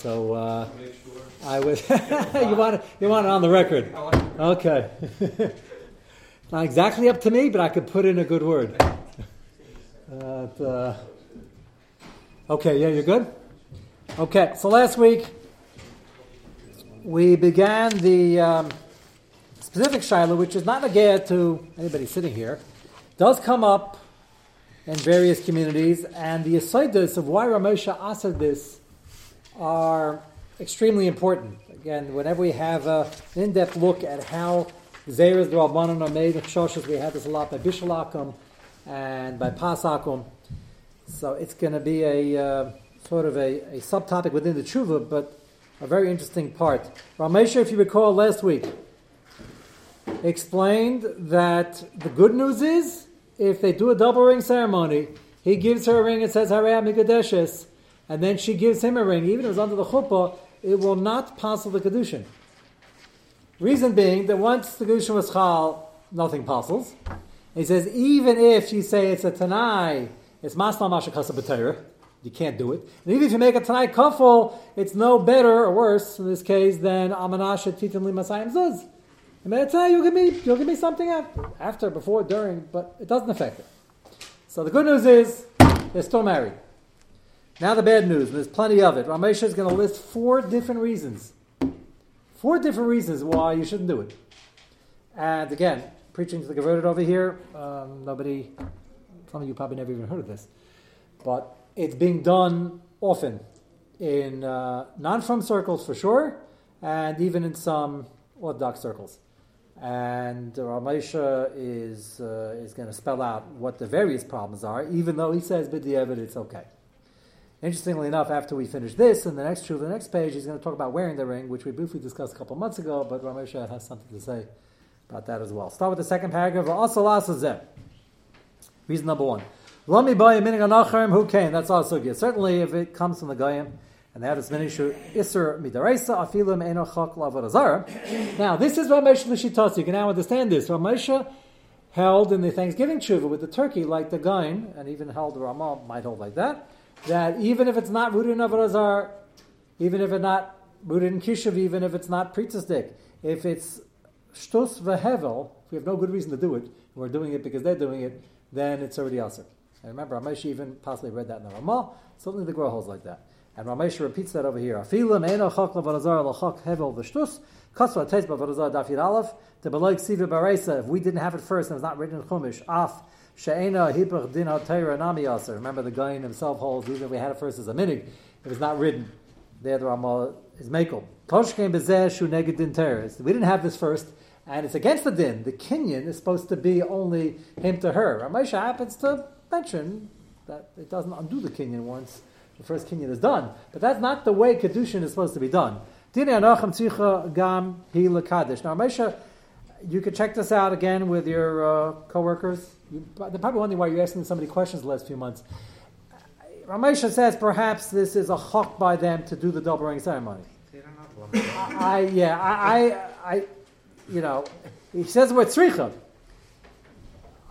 So uh, I was. you want it, you want it on the record? Okay. Not exactly up to me, but I could put in a good word. Uh, okay, yeah, you're good. Okay, so last week we began the um, specific shiloh, which is not a to anybody sitting here, does come up in various communities, and the asidus of why Ramosha asked this are extremely important. Again, whenever we have an in-depth look at how Zeras the Rabbanon are made Shoshas, we had this a lot by Bishalakum and by Pasakum. So it's going to be a uh, sort of a, a, subtopic within the tshuva, but a very interesting part. Ramesha, if you recall last week, explained that the good news is if they do a double ring ceremony, he gives her a ring and says Harei Mikadeshes, and then she gives him a ring, even if it's under the chuppah, it will not pass the kedushin. Reason being that once the kedushin was chal, nothing passes. He says even if you say it's a tanai, it's masna mashakasa you can't do it. And even if you make a tanai kafel, it's no better or worse in this case than amanasha titan limasayim zuz. And tell you'll give me you'll give me something after, before, during, but it doesn't affect it. So the good news is they're still married. Now the bad news, and there's plenty of it. Ramesha is going to list four different reasons. Four different reasons why you shouldn't do it. And again, preaching to the converted over here, um, nobody, some of you probably never even heard of this, but it's being done often in uh, non-from circles for sure, and even in some Orthodox circles. And Ramesha is uh, is going to spell out what the various problems are, even though he says b'diavad it's okay. Interestingly enough, after we finish this, in the next the next page, he's going to talk about wearing the ring, which we briefly discussed a couple months ago, but Ramesha has something to say about that as well. Start with the second paragraph. Reason number one. Lami who came? That's also good. Certainly, if it comes from the Goyim, and they have this minishu iser midaraisa afilim enochak lavarazara. Now, this is Ramesh Lishitas. You can now understand this. Ramesha held in the Thanksgiving tshuva with the turkey, like the Goyim, and even held the Ramah might hold like that that even if it's not rooted in Avodah even if it's not rooted in Kishav, even if it's not Pritzasdik, if it's Shtus Vehevel, if we have no good reason to do it, and we're doing it because they're doing it, then it's already Aser. And remember, Ramesh even possibly read that in the Ramah, certainly the Gra holds like that. And Ramesh repeats that over here. If we didn't have it first and it's not written in Chumash, af, She'ena hipach din ha nami. Remember the guy himself holds, even if we had it first as a minig, it was not written. There the Ramah is makel. Toshkein bezeh shu neged din We didn't have this first, and it's against the din. The kinyan is supposed to be only him to her. Ramesha happens to mention that it doesn't undo the kinyan once the first kinyan is done. But that's not the way kedushin is supposed to be done. Anachem tzicha gam hi lekadish. Now Ramesha, you could check this out again with your uh, coworkers you, they're probably wondering why you're asking so many questions the last few months. Ramesha says perhaps this is a chok by them to do the double ring ceremony. I, I, yeah, I, I, I, you know, he says the word tzricha.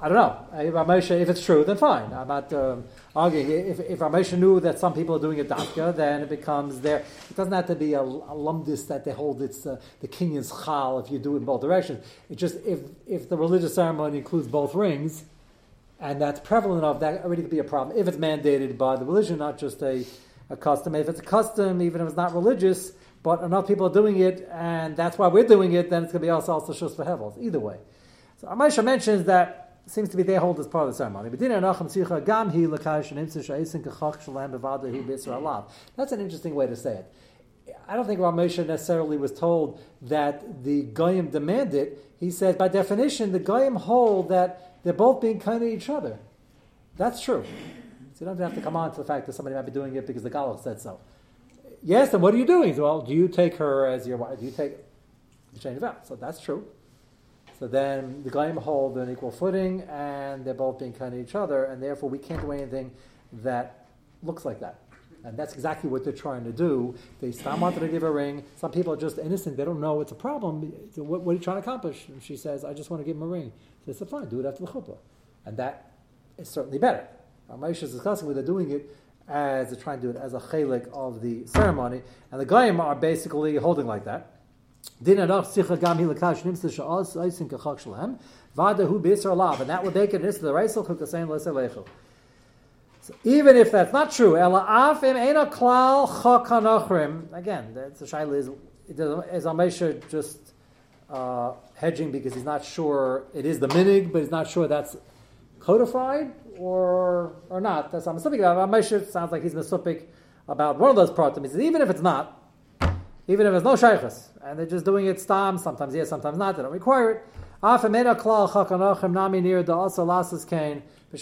I don't know. Ramesha, if it's true, then fine. I'm not um, arguing. If, if Ramesha knew that some people are doing it dafka, then it becomes there. It doesn't have to be a, a lumdis that they hold it's uh, the kinyan's chal if you do it in both directions. It's just if, if the religious ceremony includes both rings, and that's prevalent enough, that already could be a problem if it's mandated by the religion, not just a, a custom. If it's a custom, even if it's not religious, but enough people are doing it, and that's why we're doing it, then it's going to be also also shus for hevels. Either way. So Amesha mentions that seems to be they hold as part of the ceremony. That's an interesting way to say it. I don't think Ramesha necessarily was told that the Goyim demanded. He said, by definition, the Goyim hold that they're both being kind to each other. That's true. So you don't have to come on to the fact that somebody might be doing it because the Galach said so. Yes, and what are you doing? Well, do you take her as your wife? Do you take the change of vow? So that's true. So then the Goyim hold an equal footing, and they're both being kind to each other, and therefore we can't do anything that looks like that. And that's exactly what they're trying to do. They stop wanting to give a ring. Some people are just innocent. They don't know it's a problem. So what, what, are you trying to accomplish? And she says, I just want to give him a ring. They said, fine, do it after the chuppah. And that is certainly better. Ramesh is discussing whether they're doing it as they're trying to do it as a chelik of the ceremony, and the goyim are basically holding like that. Din sicha gam hilakash nimsa kachak shalem vada hu lav, and that would make it into the reisel chukasein l'selechel. So even if that's not true, ela klal. Again, that's the shaila is is Amesha just uh, hedging because he's not sure it is the minig, but he's not sure that's codified or or not. That's assuming about Amesha. Sounds like he's misupik about one of those pratim. He says even if it's not, even if it's no shaykhs, and they're just doing it stam, sometimes yes, sometimes not. They don't require it. Af kain. You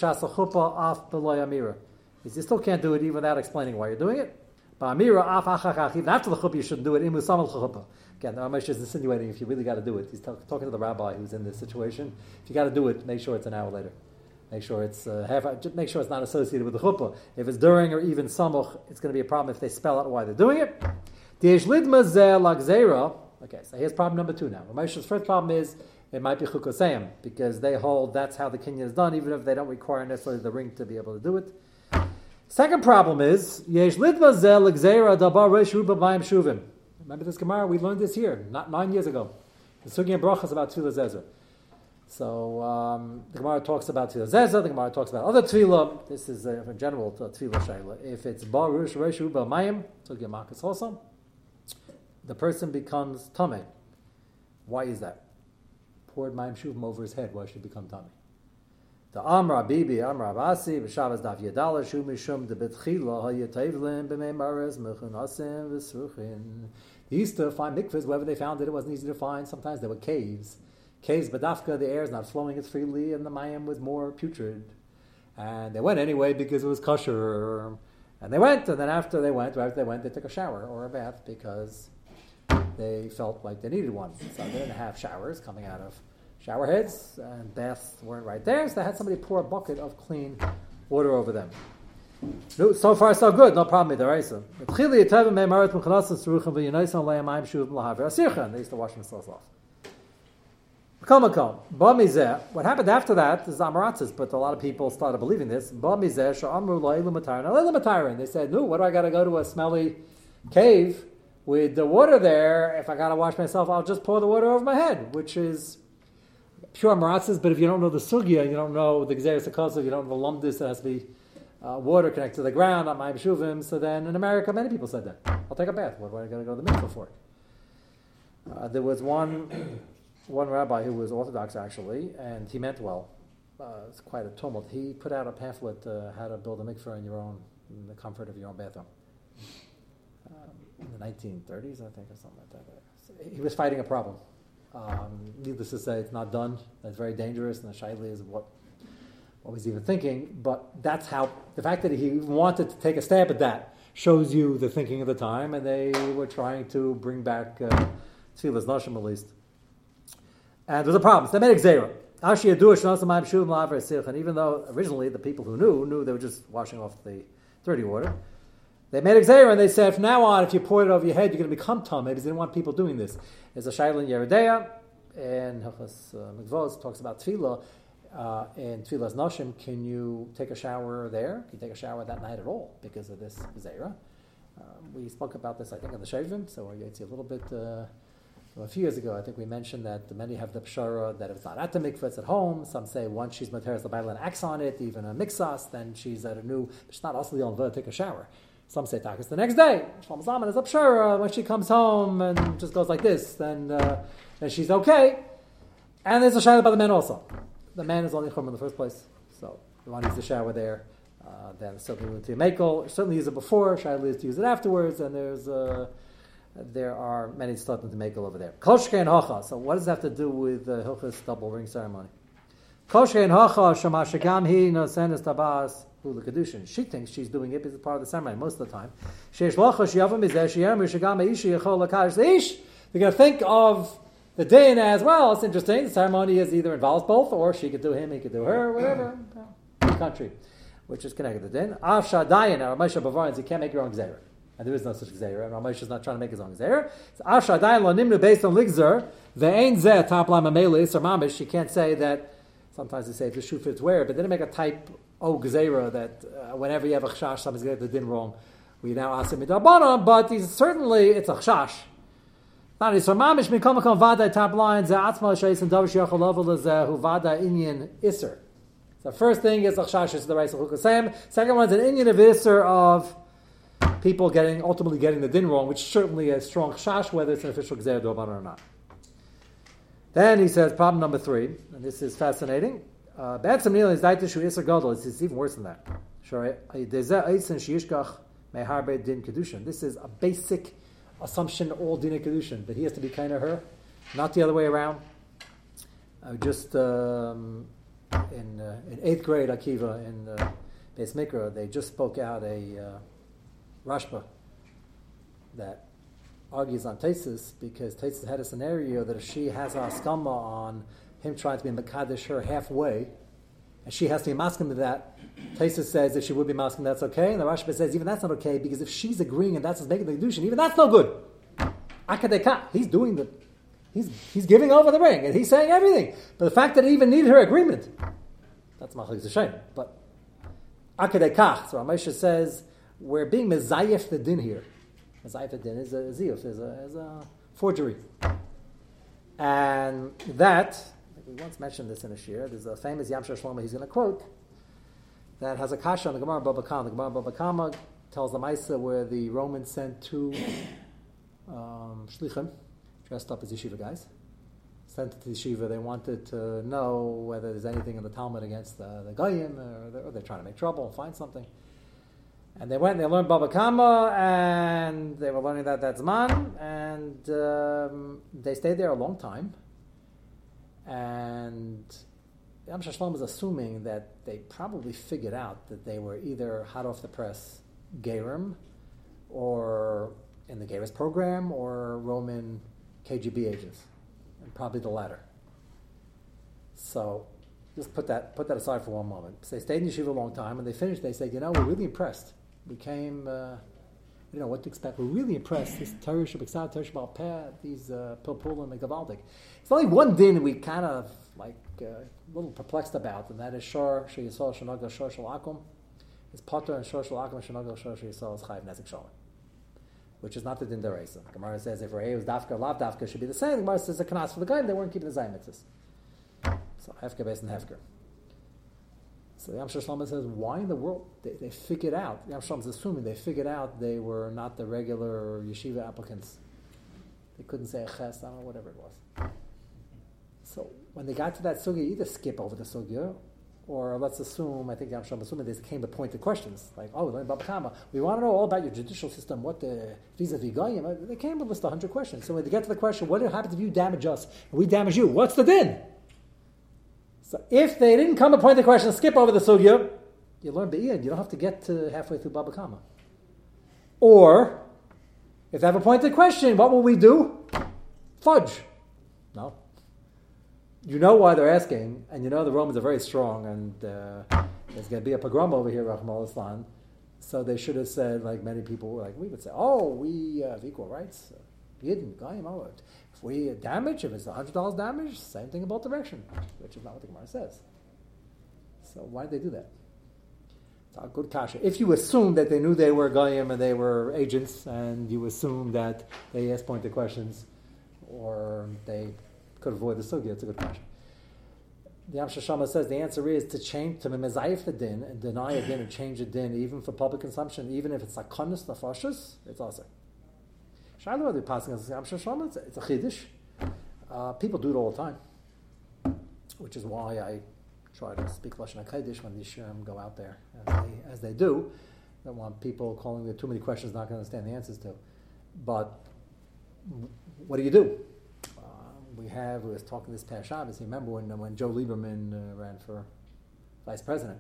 still can't do it even without explaining why you're doing it. Achachach, even after the chuppah, you shouldn't do it. Again, the Ramesh is insinuating if you really got to do it. He's talk, talking to the rabbi who's in this situation. If you got to do it, make sure it's an hour later. Make sure it's uh, half. Make sure it's not associated with the chuppah. If it's during or even samuch, it's going to be a problem if they spell out why they're doing it. Okay, so here's problem number two now. Ramesh's first problem is it might be chukosayim because they hold that's how the kinyan is done, even if they don't require necessarily the ring to be able to do it. Second problem is yesh lidma zel dabar reish ruba shuvim. Remember this Gemara? We learned this here, not nine years ago. The Sugi and Brachas about Tfilah Zezer. So um, the Gemara talks about Tfilah Zezer, the Gemara talks about other Tfilah. This is a, general Tfilah Shaila. If it's Bar Rush Reish Ruba Mayim, Sugi Marcus also, the person becomes Tameh. Why is that? Poured Mayim Shuvim over his head. Why should he become Tameh? The Amra Bibi Amra Abasi B'Shavas Daf Yadala Shu Mishum De Betchila HaYetayvlim B'Mei Mares Mechun Asim V'Sruchin They used to find mikvahs wherever they found it. It wasn't easy to find. Sometimes there were caves. Caves, Badafka, the air is not flowing as freely, and the mayim was more putrid. And they went anyway because it was kosher. And they went, and then after they went, after they went, they took a shower or a bath because they felt like they needed one. So they didn't have showers coming out of shower heads and baths weren't right there, so they had somebody pour a bucket of clean water over them. So far, so good. No problem with the Raisa. They used to wash themselves off. What happened after that is Amaratzis, but a lot of people started believing this. They said, no, what do I got to go to a smelly cave with the water there? If I got to wash myself, I'll just pour the water over my head, which is pure maratzas, but if you don't know the sugya, you don't know the gzeres akosov, you don't know the lumdis that has to be uh, water connected to the ground, not my shuvim. So then in America, many people said that. I'll take a bath. What do I got to go to the mikvah for? Uh, there was one one rabbi who was Orthodox actually, and he meant well. Uh, it's quite a tumult. He put out a pamphlet uh, how to build a mikvah in your own, in the comfort of your own bathroom. In the 1930s, I think, or something like that. So he was fighting a problem. Um, needless to say, it's not done. It's very dangerous, and the shaili is what what was even thinking. But that's how the fact that he wanted to take a stab at that shows you the thinking of the time, and they were trying to bring back uh, Tfilas Nashim at least. And there was a problem. They made Xera. And even though originally the people who knew knew they were just washing off the dirty water, they made a Xera and they said, from now on, if you pour it over your head, you're going to become tum. Maybe they didn't want people doing this. There's a Shaila in Yoreh Deah, and Hilchas uh, talks about Tefillah. Uh, in Tefillah's Nashim, can you take a shower there? Can you take a shower that night at all because of this Zera? Uh, we spoke about this, I think, on the Shavim, so I see a little bit. Uh, a few years ago, I think we mentioned that many have the pshara that if it's not at the mikveh, it's at home. Some say once she's materis the Bible and acts on it, even a mixas, then she's at a new. She's not also the only to take a shower. Some say takas the next day. Shlomo Zalman is up sure when she comes home and just goes like this, then, uh, then she's okay. And there's a shower by the man also. The man is only chum in the first place, so the one needs to shower there. Uh, then certainly to makel, certainly use it before. Shaila is to use it afterwards, and there's uh, there are many starting to makel over there. Koshke and hacha. So what does that have to do with the uh, hilchas double ring ceremony? Koshke and hacha shamashagam hi no senes tabas the kedushin. She thinks she's doing it because it's part of the ceremony most of the time. They're going to think of the din as well. It's interesting. The ceremony is either involves both, or she could do him, he could do her, whatever. country, which is connected to the din. Av shadayin, Ramesha Bavarans, you can't make your own gzeira. And there is no such gzeira, and Ramesh is not trying to make his own gzeira. Av shadayin lo nimnu based on ligzer, ve'ein zeh top lam or mamish. she can't say that, sometimes they say if the shoe fits where, but they didn't make a type oh Gezerah, that uh, whenever you have a chash, somebody's going to get the din wrong, we now ask him midabanan, but he's, certainly it's a chash. Not only mamish mikom mikom vada top lines atzma sheis and davish level is who vada inyan iser. So first thing is a chash is the rice of hukasem. Second one is an inyan of iser of people getting ultimately getting the din wrong, which certainly a strong chash whether it's an official dorban or not. Then he says problem number three, and this is fascinating. Uh. It's even worse than that. This is a basic assumption, all dina kedushin, that he has to be kind of her, not the other way around. I just um, in uh, in eighth grade Akiva in uh, Beis Mikra, they just spoke out a uh, Rashba that argues on Tesis because Tesis had a scenario that if she has a skama on him trying to be Makadish her halfway, and she has to be masking to that, Tesis says if she would be masking, that's okay. And the Rashba says even that's not okay because if she's agreeing and that's making the Kedushin, even that's no good. Akadeka, he's doing the, he's, he's giving over the ring and he's saying everything. But the fact that he even needed her agreement, that's Machalik Zeshem. But Akadekach, so Ramesha says, we're being Mezayef the din here. Mezayef the din is a ziyuf, is a, is a forgery. And that, we once mentioned this in a shir, there's a famous Yam Shlomo he's going to quote, that has a kasha on the Gemara Baba Kama. The Gemara Baba Kama tells the Maisa where the Romans sent two um, shlichim, dressed up as yeshiva guys, sent to the yeshiva. They wanted to know whether there's anything in the Talmud against the, the Goyim, or they're, or they're trying to make trouble and find something. And they went and they learned Baba Kama, and they were learning that that's man, and um, they stayed there a long time. And Yam Shlomo is assuming that they probably figured out that they were either hot off the press Gerim, or in the Geras program, or Roman KGB agents, and probably the latter. So just put that put that aside for one moment. So they stayed in yeshiva a long time, and they finished. They said, you know, we're really impressed. We came, uh, you know, what to expect. We're really impressed. This Torah Shabbat Torah Shabbat Peh, these uh, Pilpul and the Gavaldik. It's only one din we kind of like uh, a little perplexed about, and that is Shor Sheyisol Shanaga Shor Shalakum. It's Potter and Shor Shalakum Shanaga Shor Sheyisol is Chayiv Nezik Shalom. Which is not the din deraisa. Gemara says if Rei was dafka, lav dafka should be the same. Gemara says a kanas for the guy, they weren't keeping the zaymitzes. So hefker based on hefker. So the Yam Shlomo says, why in the world? They, they figured out, Yam is assuming they figured out they were not the regular yeshiva applicants. They couldn't say a ches, I don't know, whatever it was. So when they got to that sugya, either skip over the sugya, or let's assume, I think I'm assuming they came with pointed questions, like, oh, we want to know all about your judicial system, what the vis-a-vis. They came with a list of 100 questions. So when they get to the question, what happens if you damage us and we damage you? What's the din? So if they didn't come to point the question, skip over the sugya, you learn be'iyad. You don't have to get to halfway through Baba Kama. Or, if they have a pointed question, what will we do? Fudge. No you know why they're asking, and you know the Romans are very strong, and uh, there's going to be a pogrom over here, Rahmal Islam. So they should have said, like many people, were like we would say, oh, we have equal rights. Yidden, Goyim, If we damage, if it's $100 damage, same thing about direction, which is not what the Gemara says. So why did they do that? It's a good kasha. If you assume that they knew they were Goyim and they were agents, and you assume that they asked pointed questions, or they could avoid the sugya. It's a good question. The Am Shama says the answer is to change to mezayif the din and deny a din and change a din even for public consumption, even if it's a konis nafashis, it's also. Shiloh the passing as Am Shama, it's a chiddush. Uh, people do it all the time, which is why I try to speak lashon hakodesh when these shirim go out there as they, as they do. I don't want people calling there too many questions not going to understand the answers to. But what do you do? we have, we was talking this past Shabbos, you remember when, when Joe Lieberman uh, ran for vice president.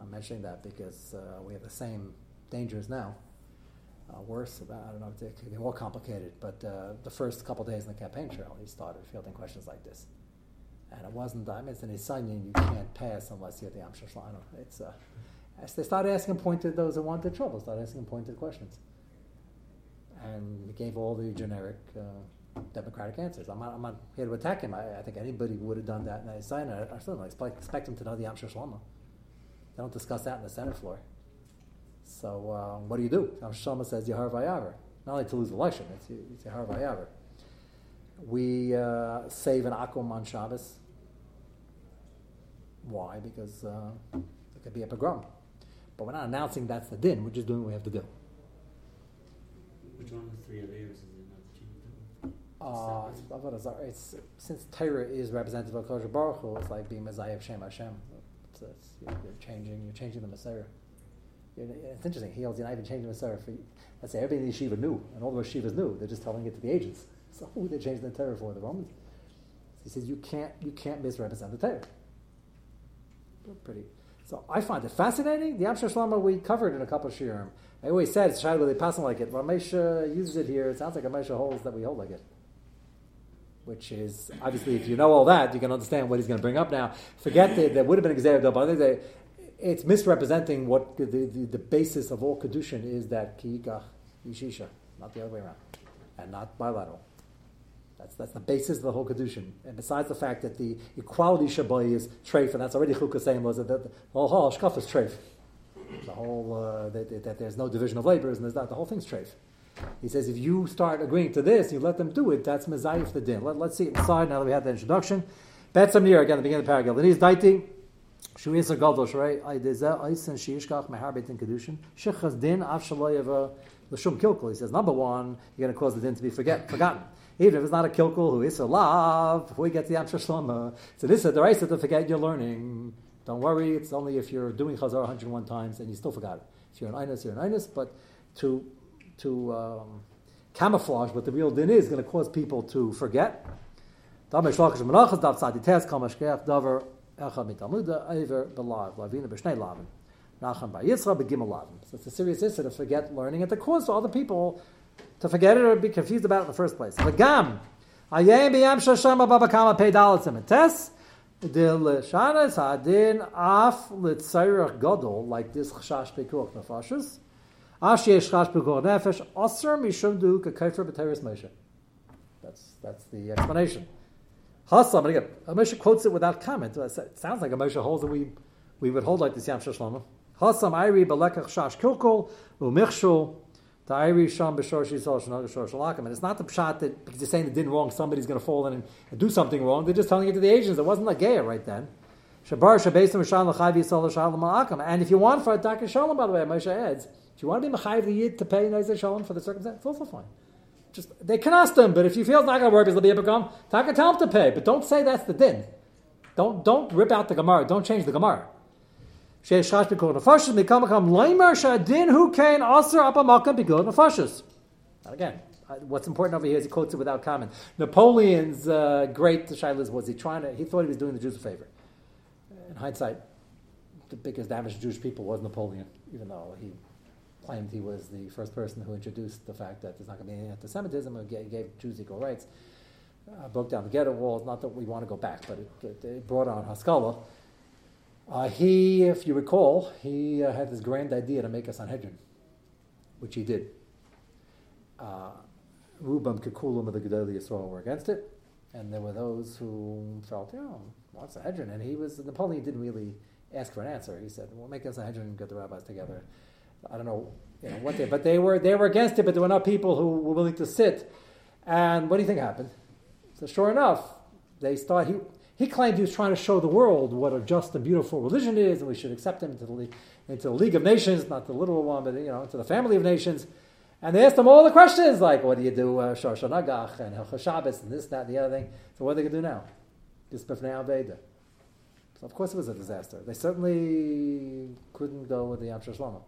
I'm mentioning that because uh, we have the same dangers now. Uh, worse, I don't know, they're more complicated, but uh, the first couple days in the campaign trail, he started fielding questions like this. And it wasn't, I mean, it's an Isanian, you can't pass unless you're the Am Shalano. It's, uh, as they started asking pointed, those who wanted trouble started asking pointed questions. And he gave all the generic uh, democratic answers. I'm not, I'm not here to attack him. I, I think anybody would have done that, and I sign it. I certainly expect, expect him to know the Amshar Shlama. They don't discuss that in the Senate floor. So uh, what do you do? Shlomo says Yahar Vayavar. Not only to lose the election, it's, it's Yahar Vayavar. We uh, save an Akum on Shabbos. Why? Because uh, it could be a pogrom. But we're not announcing that's the din. We're just doing what we have to do. Which one of the three layers is it not. Uh, it's, since Torah is representative of Kodesh Baruch Hu, it's like being Messiah of Shem Hashem. It's, it's, you're, you're, changing, you're changing the Messiah. It's interesting. He holds not even changing the Messiah. For, let's say everybody in the yeshiva knew, and all the yeshivas knew. They're just telling it to the agents. So who they changed the Torah for? The Romans. He says you can't you can't misrepresent the Torah. Pretty. So I find it fascinating. The Amshar Shlama we covered in a couple of shiurim. I always said it's they pass them like it. Ramesh uses it here. It sounds like Ramesh holds that we hold like it. Which is obviously, if you know all that, you can understand what he's going to bring up now. Forget that there would have been but I think it's misrepresenting what the, the, the, basis of all kedushin is that kiikach yishisha, not the other way around, and not bilateral. That's, that's the basis of the whole Kedushin. And besides the fact that the equality Shabbai is treif, and that's already Chukah saying was that the, whole is treif. The whole, uh, that, that, there's no division of labors and there's not, the whole thing's treif. He says if you start agreeing to this, you let them do it, that's Mezayif the din. Let, us see it inside now that we had the introduction. Bet Samir, again, the beginning of the paragraph. Shu Yisra Gadol Shrei, Aydezeh, Aysen, Shiyishkach, Mehar Beitin Kedushin, Shechaz Din, Av Shaloyeva, L'Shum Kilkul. He says, number one, you're going to cause the din to be forget, forgotten. Even if it's not a kilkul who is a lav, before you get the Amshar Shlama, so this is the right to forget your learning. Don't worry, it's only if you're doing Chazar 101 times and you still forgot it. If you're an Inus, you're an Inus, but to, to um, camouflage what the real din is going to cause people to forget. So it's a serious issue to forget learning and to cause other people to forget it or be confused about it in the first place. V'gam, ayem b'yam the af like this chashash pekuach. That's, that's the explanation. Hassam, and again, Moshe quotes it without comment. It sounds like a Moshe holds that we, we would hold like this Yam Shashlama. Hassam, Ayri, Belekach, Shash, Kilkul, Umichshul, and it's not the pshat that because they're saying it didn't wrong, somebody's going to fall in and, and, do something wrong. They're just telling it to the Asians. It wasn't like Geya right then. And if you want for a Dr. Shalom, by the way, Moshe adds, if you want to be Machayiv the Yid to pay Neizer Shalom for the circumstance, it's also fine. Just They can ask them, but if you feel it's not going to work, it'll be a become, Taka tell them to pay. But don't say that's the din. Don't, don't rip out the Gemara. Don't change the Gemara. Sheish chash b'kol nefashis mikam mikam leimer shadin hu kain aser apamakam b'kol nefashis. Again, what's important over here is he quotes it without comment. Napoleon's uh, great shilas was he trying to? He thought he was doing the Jews a favor. In hindsight, the biggest damage to Jewish people was Napoleon, even though he claimed he was the first person who introduced the fact that there's not going to be any anti-Semitism and gave Jews equal rights. Uh, broke down the ghetto walls. Not that we want to go back, but it, it, it brought on Haskalah. Uh, he, if you recall, he uh, had this grand idea to make a Sanhedrin, which he did. Uh, Rubam Kikulim of the Gedali Yisrael were against it, and there were those who felt, you know, what's Sanhedrin? And he was, Napoleon didn't really ask for an answer. He said, we'll make a Sanhedrin and get the rabbis together. I don't know, you know what they, but they were, they were against it, but there were not people who were willing to sit. And what do you think happened? So sure enough, they start, he, he claimed he was trying to show the world what a just and beautiful religion is, and we should accept him into the, into the League of Nations, not the literal one, but you know, into the family of nations. And they asked him all the questions, like, what do you do, uh, Shor Nagach, and Hilchah Shabbos, and this, that, and the other thing. So what are they going to do now? Just B'fnei Aveda. So of course it was a disaster. They certainly couldn't go with the Yam Shlomo.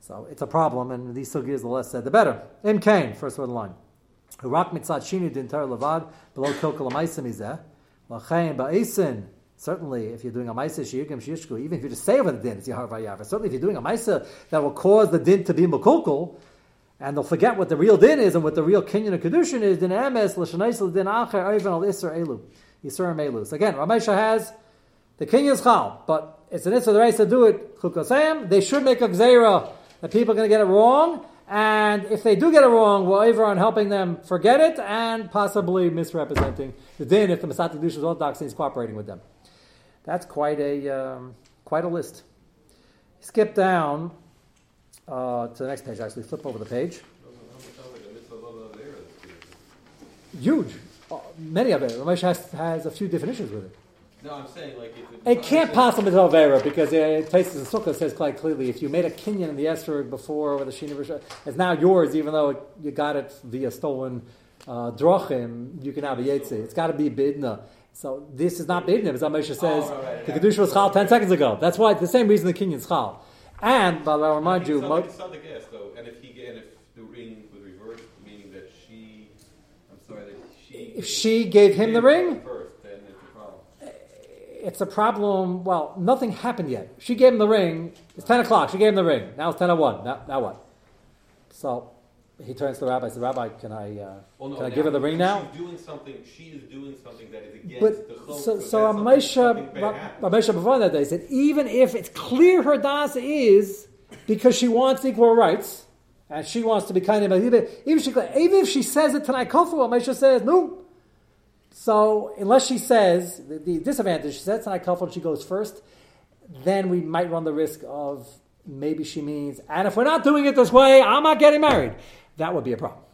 So it's a problem, and these sugyas, the less said, the better. In Cain, first word line. Rak mitzad shini dintar levad below kilkel amaisim izeh. Lachayin ba'esin. Certainly, if you're doing a maisa shiyugim shishku, even if you just say over the din, it's yahar v'yavar. Certainly, if you're doing a maisa that will cause the din to be mukulkul, and they'll forget what the real din is and what the real kinyan of kedushin is. Din emes l'shanais din acher oiven al iser elu, iser elu. So again, Ramesha has the kinyan is chal, but it's an the race to do it chukosayim. They should make a gzeira that people are going to get it wrong, and if they do get it wrong, we're over on helping them forget it and possibly misrepresenting the din if the Masat orthodoxy is cooperating with them. That's quite a um, quite a list. Skip down uh, to the next page. Actually, flip over the page. Huge. Uh, many of it. Ramesh has, has a few definitions with it. No, I'm saying like if It can't possibly be Tavera because uh, Taisus and Sukkah says quite clearly if you made a kinyan in the Esrog before with the Shina it's now yours even though you got it via stolen uh, drochim, you can have a Yetzi. It's got to be Bidna. So this is not Bidna, as Amesha says. Oh, right, right, the yeah. Kedusha was Chal 10 seconds ago. That's why, the same reason the kinyan's Chal. And, but I'll remind you, mo- It's not the guess though, and if he and if the ring was reversed, meaning that she, I'm sorry, that she. if she gave him the ring, First, then it's a problem. It's a problem. Well, nothing happened yet. She gave him the ring. It's 10 o'clock. She gave him the ring. Now it's 10 01. Now, now what? So he turns to the rabbi and says, Rabbi, can I, uh, Well, no, can I give her the ring now? She's doing something. She is doing something that is against But the chok. so, so something- Ramesha, something bad Ra- happened. Before that day said, even if it's clear her das is because she wants equal rights and she wants to be kind of even if she even if she says it tonight, Kofu, Ramesha says no. So unless she says the, disadvantage, she says and she goes first, then we might run the risk of maybe she means, and if we're not doing it this way, I'm not getting married. That would be a problem.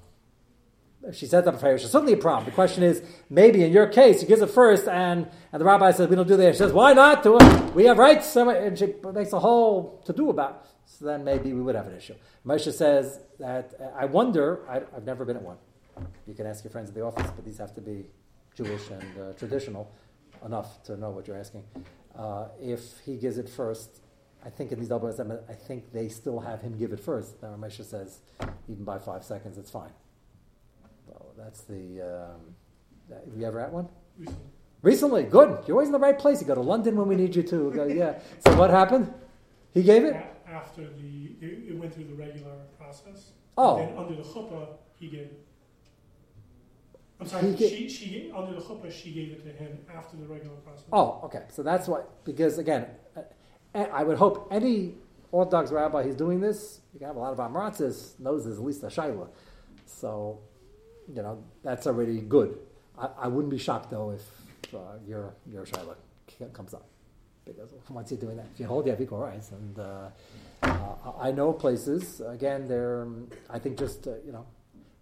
She said that before, it's certainly a problem. The question is, maybe in your case, she gives it first, and, and the rabbi says, we don't do that. She says, why not do it? We have rights. And she makes a whole to do about it. So then maybe we would have an issue. Moshe says that, uh, I wonder, I, I've never been at one. You can ask your friends at the office, but these have to be Jewish and uh, traditional enough to know what you're asking. Uh, if he gives it first, I think in these double I think they still have him give it first. Now Ramesha says, even by five seconds, it's fine. So that's the. Um, that- you ever at one? Recently. Recently, good. You're always in the right place. You go to London when we need you to. Go, yeah. So what happened? He gave it. After the, it, it went through the regular process. Oh. And then under the chuppah, he gave it. I'm sorry, ga- she, she, gave- under the chuppah, she gave it to him after the regular process. Oh, okay. So that's why. Because again, uh, I would hope any Orthodox rabbi who's doing this, you can have a lot of Amratzis, knows there's at least a Shaila. So, you know, that's already good. I, I wouldn't be shocked though if uh, your your Shaila comes up. Because once you're doing that, if you hold, you have equal rights. And uh, uh, I know places, again, they're, I think just, uh, you know,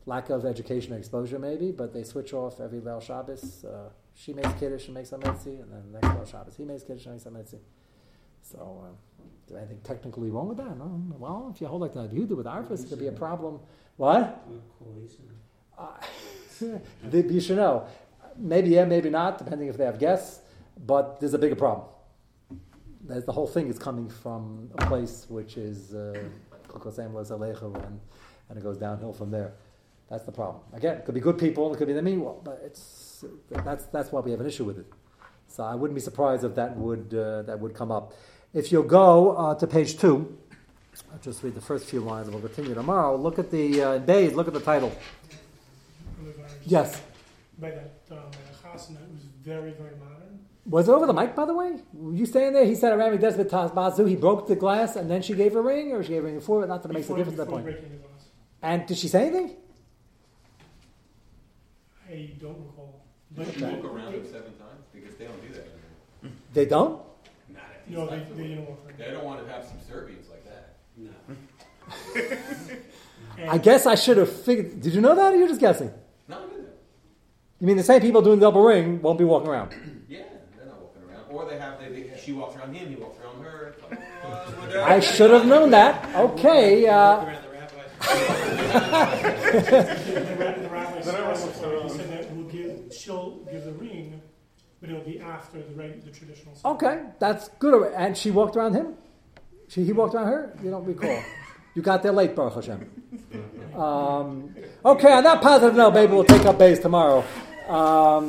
lack of education exposure maybe, but they switch off every Leil Shabbos. Uh, she makes Kiddush and makes a Metzi, and then next Leil Shabbos he makes Kiddush and makes a Metzi. So, is there anything technically wrong with that? No. Well, if you hold like that, you do with Arfis, it could be a problem. What? Uh, the- you should know. Maybe yeah, maybe not, depending if they have guests. But there's a bigger problem. There's, the whole thing is coming from a place which is uh, and, and it goes downhill from there. That's the problem. Again, it could be good people, it could be the meanwhile, but it's that's that's why we have an issue with it. So I wouldn't be surprised if that would uh, that would come up. If you'll go uh, to page two, I'll just read the first few lines. and We'll continue tomorrow. Look at the uh, in Bays. Look at the title. Yes. By that, um, it was very, very modern. Was it over the mic, by the way? Were you staying there? He said, "Arami Desmond Bazu." He broke the glass, and then she gave a ring, or she gave a ring before. Not that it makes a difference at that point. breaking the glass. And did she say anything? I don't recall. But Did you look around him seven times because they don't do that anymore. They don't. Not at No, these they, times. they didn't walk around. They don't want to have subservience like that. And I guess I should have figured. Did you know that, or you're just guessing? No, I knew that. You mean the same people doing double ring won't be walking around? Yeah, they're not walking around. Or they have, they, they, she walks around him, he walks around her. It's like, whatever. I should have known that. Okay. Uh, the, ra- the rabbi specified, he said that we'll give, she'll give the ring, but it'll be after the reg, the traditional. ceremony. okay, that's good. And she walked around him. She he walked around her. You don't recall. You got there late, Baruch Hashem. Um, okay, on that positive note, maybe we'll take up base tomorrow. Um,